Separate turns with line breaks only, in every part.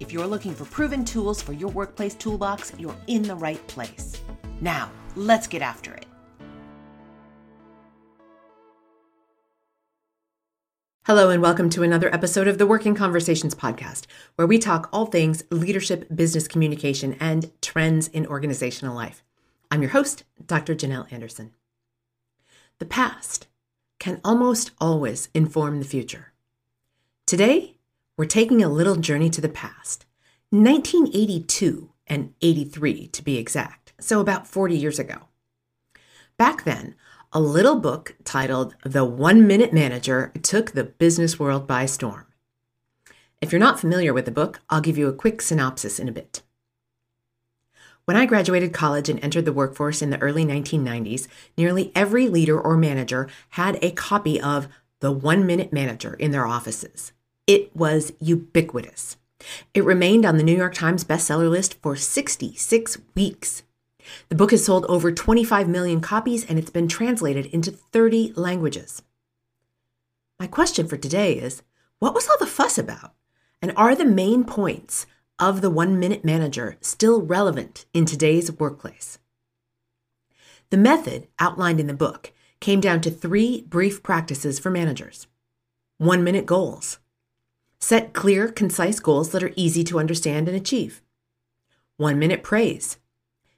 If you're looking for proven tools for your workplace toolbox, you're in the right place. Now, let's get after it. Hello, and welcome to another episode of the Working Conversations podcast, where we talk all things leadership, business communication, and trends in organizational life. I'm your host, Dr. Janel Anderson. The past can almost always inform the future. Today, we're taking a little journey to the past, 1982 and 83 to be exact, so about 40 years ago. Back then, a little book titled The One Minute Manager took the business world by storm. If you're not familiar with the book, I'll give you a quick synopsis in a bit. When I graduated college and entered the workforce in the early 1990s, nearly every leader or manager had a copy of The One Minute Manager in their offices. It was ubiquitous. It remained on the New York Times bestseller list for 66 weeks. The book has sold over 25 million copies and it's been translated into 30 languages. My question for today is what was all the fuss about? And are the main points of the one minute manager still relevant in today's workplace? The method outlined in the book came down to three brief practices for managers one minute goals, set clear, concise goals that are easy to understand and achieve, one minute praise,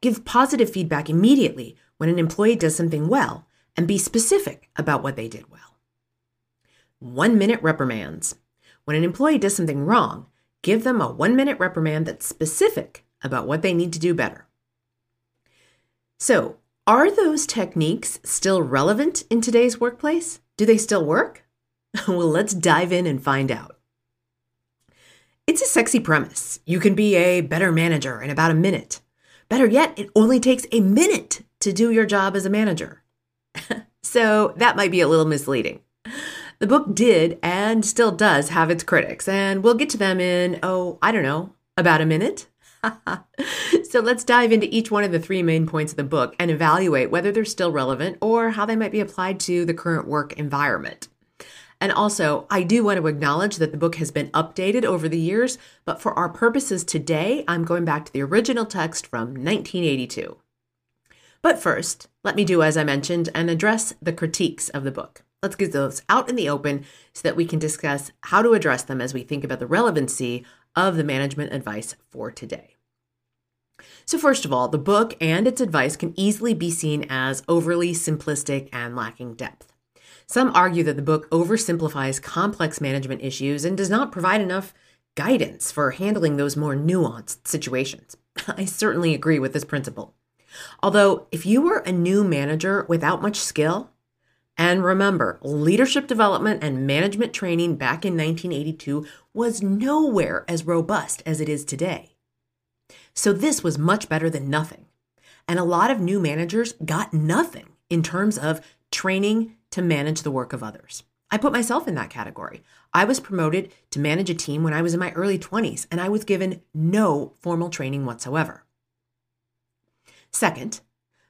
Give positive feedback immediately when an employee does something well and be specific about what they did well. One minute reprimands. When an employee does something wrong, give them a one minute reprimand that's specific about what they need to do better. So, are those techniques still relevant in today's workplace? Do they still work? well, let's dive in and find out. It's a sexy premise. You can be a better manager in about a minute. Better yet, it only takes a minute to do your job as a manager. so that might be a little misleading. The book did and still does have its critics, and we'll get to them in, oh, I don't know, about a minute. so let's dive into each one of the three main points of the book and evaluate whether they're still relevant or how they might be applied to the current work environment. And also, I do want to acknowledge that the book has been updated over the years, but for our purposes today, I'm going back to the original text from 1982. But first, let me do as I mentioned and address the critiques of the book. Let's get those out in the open so that we can discuss how to address them as we think about the relevancy of the management advice for today. So, first of all, the book and its advice can easily be seen as overly simplistic and lacking depth. Some argue that the book oversimplifies complex management issues and does not provide enough guidance for handling those more nuanced situations. I certainly agree with this principle. Although, if you were a new manager without much skill, and remember, leadership development and management training back in 1982 was nowhere as robust as it is today. So, this was much better than nothing. And a lot of new managers got nothing in terms of training to manage the work of others. I put myself in that category. I was promoted to manage a team when I was in my early 20s, and I was given no formal training whatsoever. Second,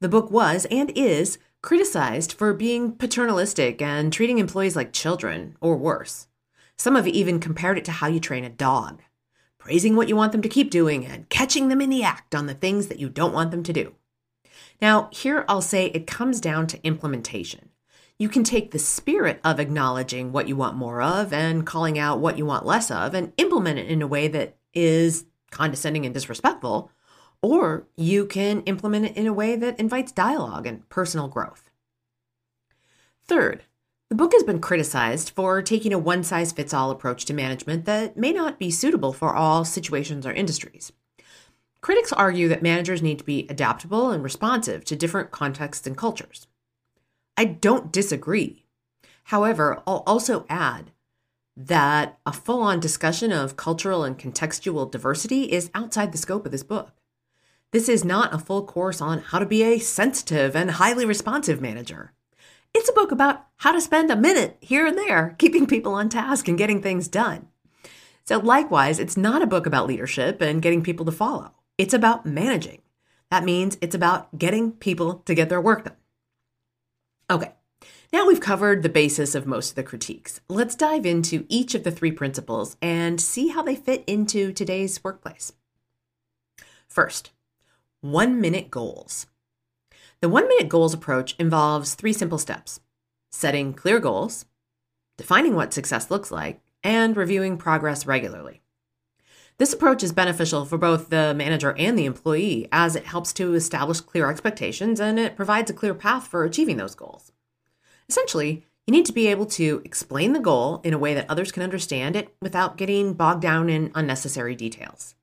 the book was and is criticized for being paternalistic and treating employees like children, or worse. Some have even compared it to how you train a dog, praising what you want them to keep doing and catching them in the act on the things that you don't want them to do. Now, here I'll say it comes down to implementation you can take the spirit of acknowledging what you want more of and calling out what you want less of and implement it in a way that is condescending and disrespectful, or you can implement it in a way that invites dialogue and personal growth. Third, the book has been criticized for taking a one size fits all approach to management that may not be suitable for all situations or industries. Critics argue that managers need to be adaptable and responsive to different contexts and cultures. I don't disagree. However, I'll also add that a full on discussion of cultural and contextual diversity is outside the scope of this book. This is not a full course on how to be a sensitive and highly responsive manager. It's a book about how to spend a minute here and there keeping people on task and getting things done. So, likewise, it's not a book about leadership and getting people to follow. It's about managing. That means it's about getting people to get their work done. Okay, now we've covered the basis of most of the critiques. Let's dive into each of the three principles and see how they fit into today's workplace. First, one minute goals. The one minute goals approach involves three simple steps setting clear goals, defining what success looks like, and reviewing progress regularly. This approach is beneficial for both the manager and the employee as it helps to establish clear expectations and it provides a clear path for achieving those goals. Essentially, you need to be able to explain the goal in a way that others can understand it without getting bogged down in unnecessary details.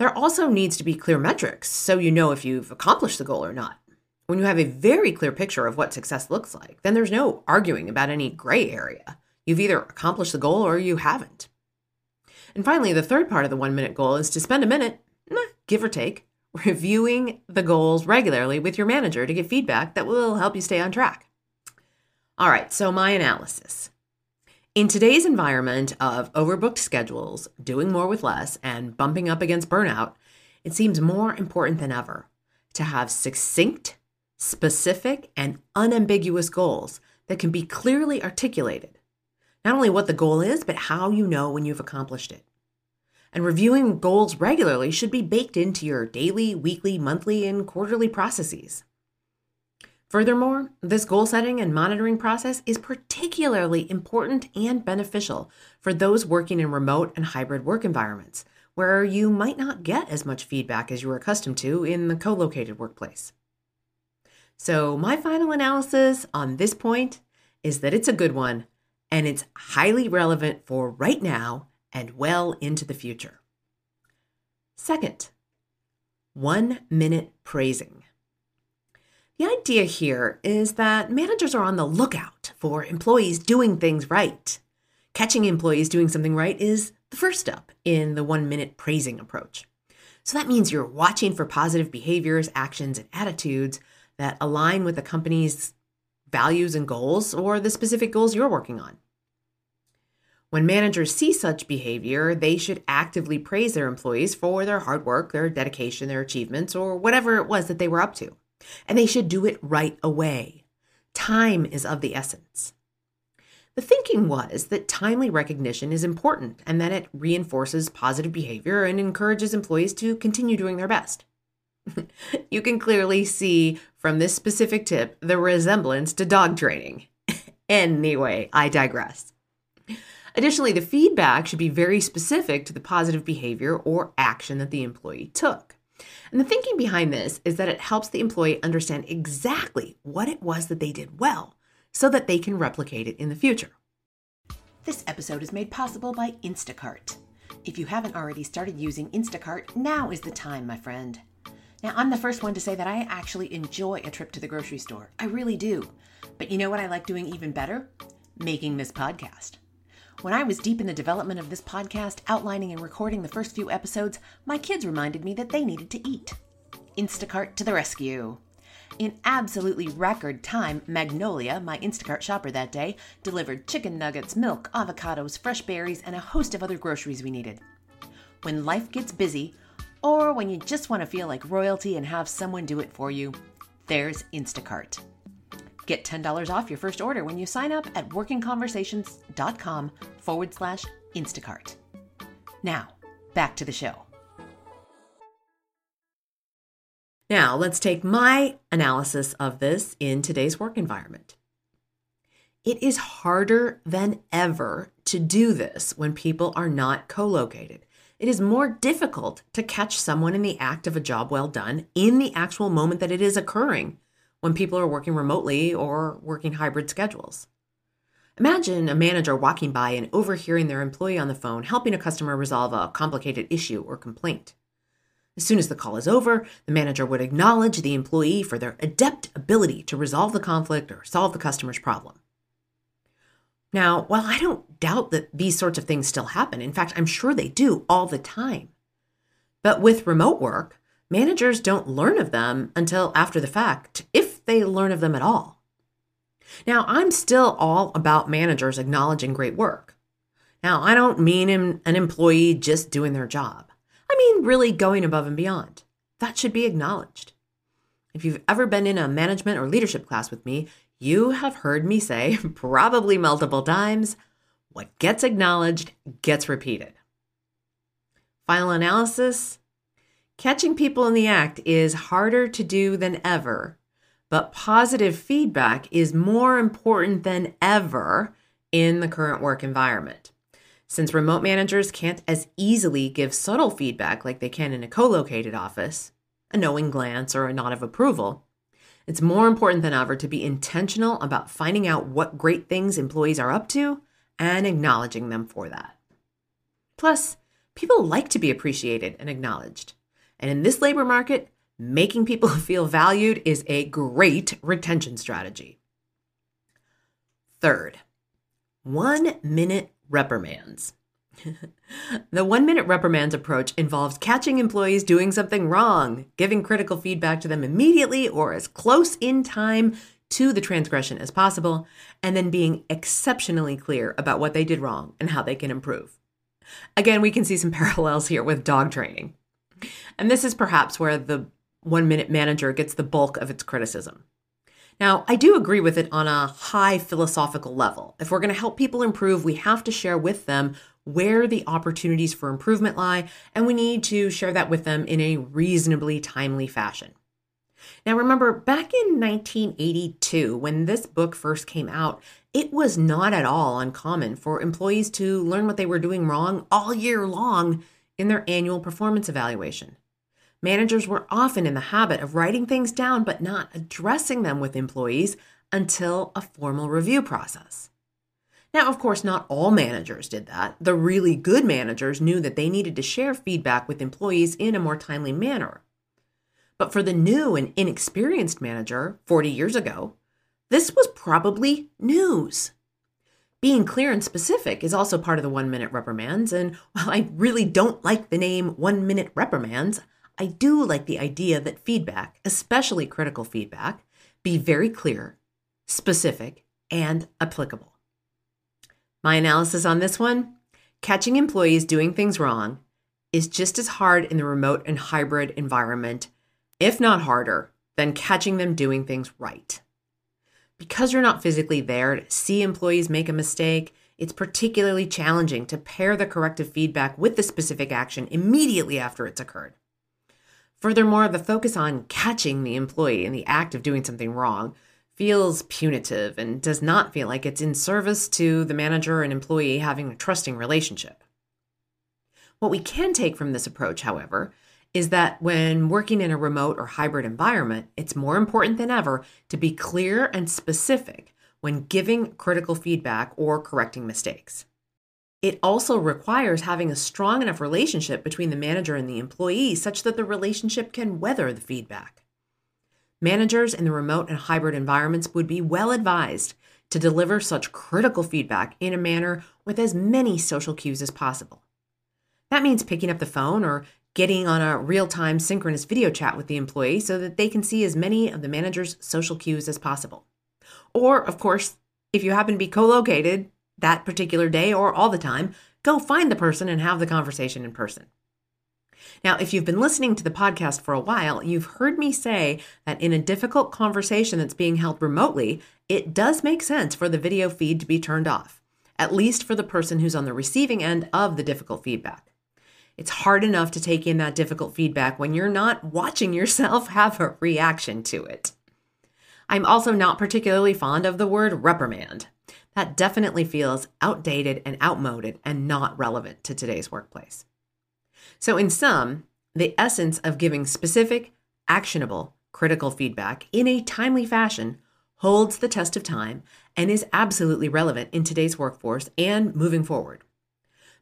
There also needs to be clear metrics so you know if you've accomplished the goal or not. When you have a very clear picture of what success looks like, then there's no arguing about any gray area. You've either accomplished the goal or you haven't. And finally, the third part of the one minute goal is to spend a minute, give or take, reviewing the goals regularly with your manager to get feedback that will help you stay on track. All right, so my analysis. In today's environment of overbooked schedules, doing more with less, and bumping up against burnout, it seems more important than ever to have succinct, specific, and unambiguous goals that can be clearly articulated. Not only what the goal is, but how you know when you've accomplished it. And reviewing goals regularly should be baked into your daily, weekly, monthly, and quarterly processes. Furthermore, this goal setting and monitoring process is particularly important and beneficial for those working in remote and hybrid work environments, where you might not get as much feedback as you are accustomed to in the co located workplace. So, my final analysis on this point is that it's a good one and it's highly relevant for right now and well into the future. Second, one minute praising. The idea here is that managers are on the lookout for employees doing things right. Catching employees doing something right is the first step in the one minute praising approach. So that means you're watching for positive behaviors, actions, and attitudes that align with the company's values and goals or the specific goals you're working on. When managers see such behavior, they should actively praise their employees for their hard work, their dedication, their achievements, or whatever it was that they were up to and they should do it right away. Time is of the essence. The thinking was that timely recognition is important and that it reinforces positive behavior and encourages employees to continue doing their best. you can clearly see from this specific tip the resemblance to dog training. anyway, I digress. Additionally, the feedback should be very specific to the positive behavior or action that the employee took. And the thinking behind this is that it helps the employee understand exactly what it was that they did well so that they can replicate it in the future.
This episode is made possible by Instacart. If you haven't already started using Instacart, now is the time, my friend. Now, I'm the first one to say that I actually enjoy a trip to the grocery store. I really do. But you know what I like doing even better? Making this podcast. When I was deep in the development of this podcast, outlining and recording the first few episodes, my kids reminded me that they needed to eat. Instacart to the rescue. In absolutely record time, Magnolia, my Instacart shopper that day, delivered chicken nuggets, milk, avocados, fresh berries, and a host of other groceries we needed. When life gets busy, or when you just want to feel like royalty and have someone do it for you, there's Instacart. Get $10 off your first order when you sign up at workingconversations.com forward slash Instacart. Now, back to the show.
Now, let's take my analysis of this in today's work environment. It is harder than ever to do this when people are not co located. It is more difficult to catch someone in the act of a job well done in the actual moment that it is occurring when people are working remotely or working hybrid schedules. Imagine a manager walking by and overhearing their employee on the phone helping a customer resolve a complicated issue or complaint. As soon as the call is over, the manager would acknowledge the employee for their adept ability to resolve the conflict or solve the customer's problem. Now, while I don't doubt that these sorts of things still happen, in fact, I'm sure they do all the time. But with remote work, managers don't learn of them until after the fact, if they learn of them at all. Now, I'm still all about managers acknowledging great work. Now, I don't mean an employee just doing their job. I mean really going above and beyond. That should be acknowledged. If you've ever been in a management or leadership class with me, you have heard me say, probably multiple times, what gets acknowledged gets repeated. Final analysis catching people in the act is harder to do than ever, but positive feedback is more important than ever in the current work environment. Since remote managers can't as easily give subtle feedback like they can in a co located office, a knowing glance or a nod of approval, it's more important than ever to be intentional about finding out what great things employees are up to and acknowledging them for that. Plus, people like to be appreciated and acknowledged. And in this labor market, making people feel valued is a great retention strategy. Third, one minute reprimands. the one minute reprimands approach involves catching employees doing something wrong, giving critical feedback to them immediately or as close in time to the transgression as possible, and then being exceptionally clear about what they did wrong and how they can improve. Again, we can see some parallels here with dog training. And this is perhaps where the one minute manager gets the bulk of its criticism. Now, I do agree with it on a high philosophical level. If we're going to help people improve, we have to share with them where the opportunities for improvement lie, and we need to share that with them in a reasonably timely fashion. Now, remember, back in 1982, when this book first came out, it was not at all uncommon for employees to learn what they were doing wrong all year long in their annual performance evaluation. Managers were often in the habit of writing things down but not addressing them with employees until a formal review process. Now, of course, not all managers did that. The really good managers knew that they needed to share feedback with employees in a more timely manner. But for the new and inexperienced manager 40 years ago, this was probably news. Being clear and specific is also part of the one minute reprimands, and while I really don't like the name one minute reprimands, I do like the idea that feedback, especially critical feedback, be very clear, specific, and applicable. My analysis on this one catching employees doing things wrong is just as hard in the remote and hybrid environment, if not harder, than catching them doing things right. Because you're not physically there to see employees make a mistake, it's particularly challenging to pair the corrective feedback with the specific action immediately after it's occurred. Furthermore, the focus on catching the employee in the act of doing something wrong feels punitive and does not feel like it's in service to the manager and employee having a trusting relationship. What we can take from this approach, however, is that when working in a remote or hybrid environment, it's more important than ever to be clear and specific when giving critical feedback or correcting mistakes. It also requires having a strong enough relationship between the manager and the employee such that the relationship can weather the feedback. Managers in the remote and hybrid environments would be well advised to deliver such critical feedback in a manner with as many social cues as possible. That means picking up the phone or getting on a real time synchronous video chat with the employee so that they can see as many of the manager's social cues as possible. Or, of course, if you happen to be co located, that particular day or all the time, go find the person and have the conversation in person. Now, if you've been listening to the podcast for a while, you've heard me say that in a difficult conversation that's being held remotely, it does make sense for the video feed to be turned off, at least for the person who's on the receiving end of the difficult feedback. It's hard enough to take in that difficult feedback when you're not watching yourself have a reaction to it. I'm also not particularly fond of the word reprimand that definitely feels outdated and outmoded and not relevant to today's workplace. So, in sum, the essence of giving specific, actionable, critical feedback in a timely fashion holds the test of time and is absolutely relevant in today's workforce and moving forward.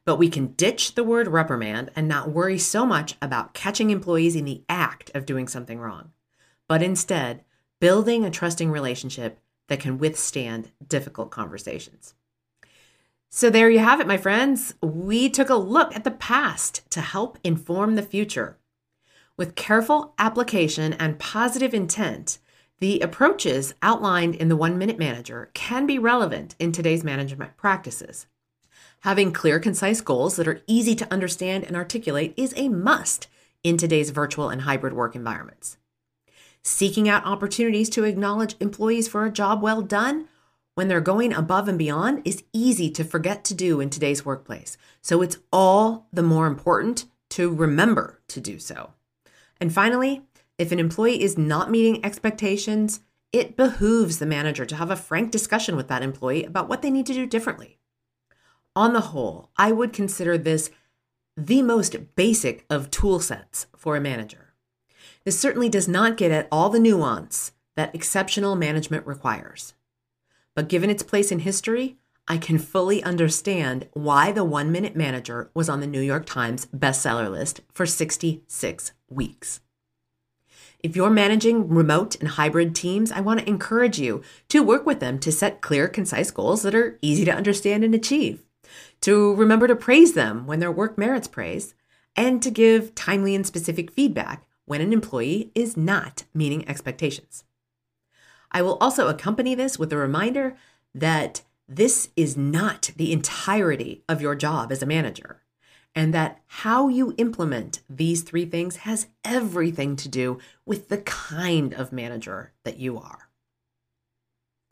But we can ditch the word reprimand and not worry so much about catching employees in the act of doing something wrong, but instead building a trusting relationship that can withstand difficult conversations. So, there you have it, my friends. We took a look at the past to help inform the future. With careful application and positive intent, the approaches outlined in the One Minute Manager can be relevant in today's management practices. Having clear, concise goals that are easy to understand and articulate is a must in today's virtual and hybrid work environments. Seeking out opportunities to acknowledge employees for a job well done when they're going above and beyond is easy to forget to do in today's workplace. So it's all the more important to remember to do so. And finally, if an employee is not meeting expectations, it behooves the manager to have a frank discussion with that employee about what they need to do differently. On the whole, I would consider this the most basic of tool sets for a manager. This certainly does not get at all the nuance that exceptional management requires. But given its place in history, I can fully understand why the one minute manager was on the New York Times bestseller list for 66 weeks. If you're managing remote and hybrid teams, I want to encourage you to work with them to set clear, concise goals that are easy to understand and achieve, to remember to praise them when their work merits praise, and to give timely and specific feedback when an employee is not meeting expectations. I will also accompany this with a reminder that this is not the entirety of your job as a manager, and that how you implement these three things has everything to do with the kind of manager that you are.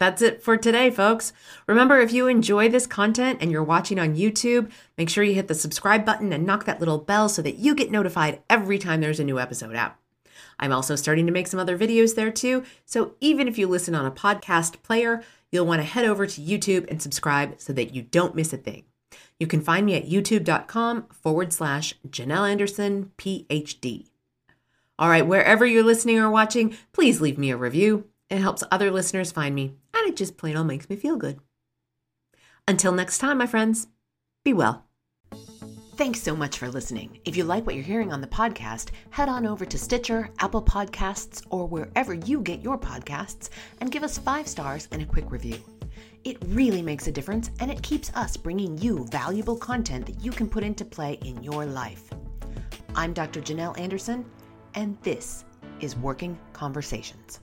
That's it for today, folks. Remember, if you enjoy this content and you're watching on YouTube, make sure you hit the subscribe button and knock that little bell so that you get notified every time there's a new episode out. I'm also starting to make some other videos there too. So even if you listen on a podcast player, you'll want to head over to YouTube and subscribe so that you don't miss a thing. You can find me at youtube.com forward slash Janel Anderson, PhD. All right, wherever you're listening or watching, please leave me a review. It helps other listeners find me, and it just plain old makes me feel good. Until next time, my friends, be well.
Thanks so much for listening. If you like what you're hearing on the podcast, head on over to Stitcher, Apple Podcasts, or wherever you get your podcasts and give us five stars and a quick review. It really makes a difference and it keeps us bringing you valuable content that you can put into play in your life. I'm Dr. Janel Anderson, and this is Working Conversations.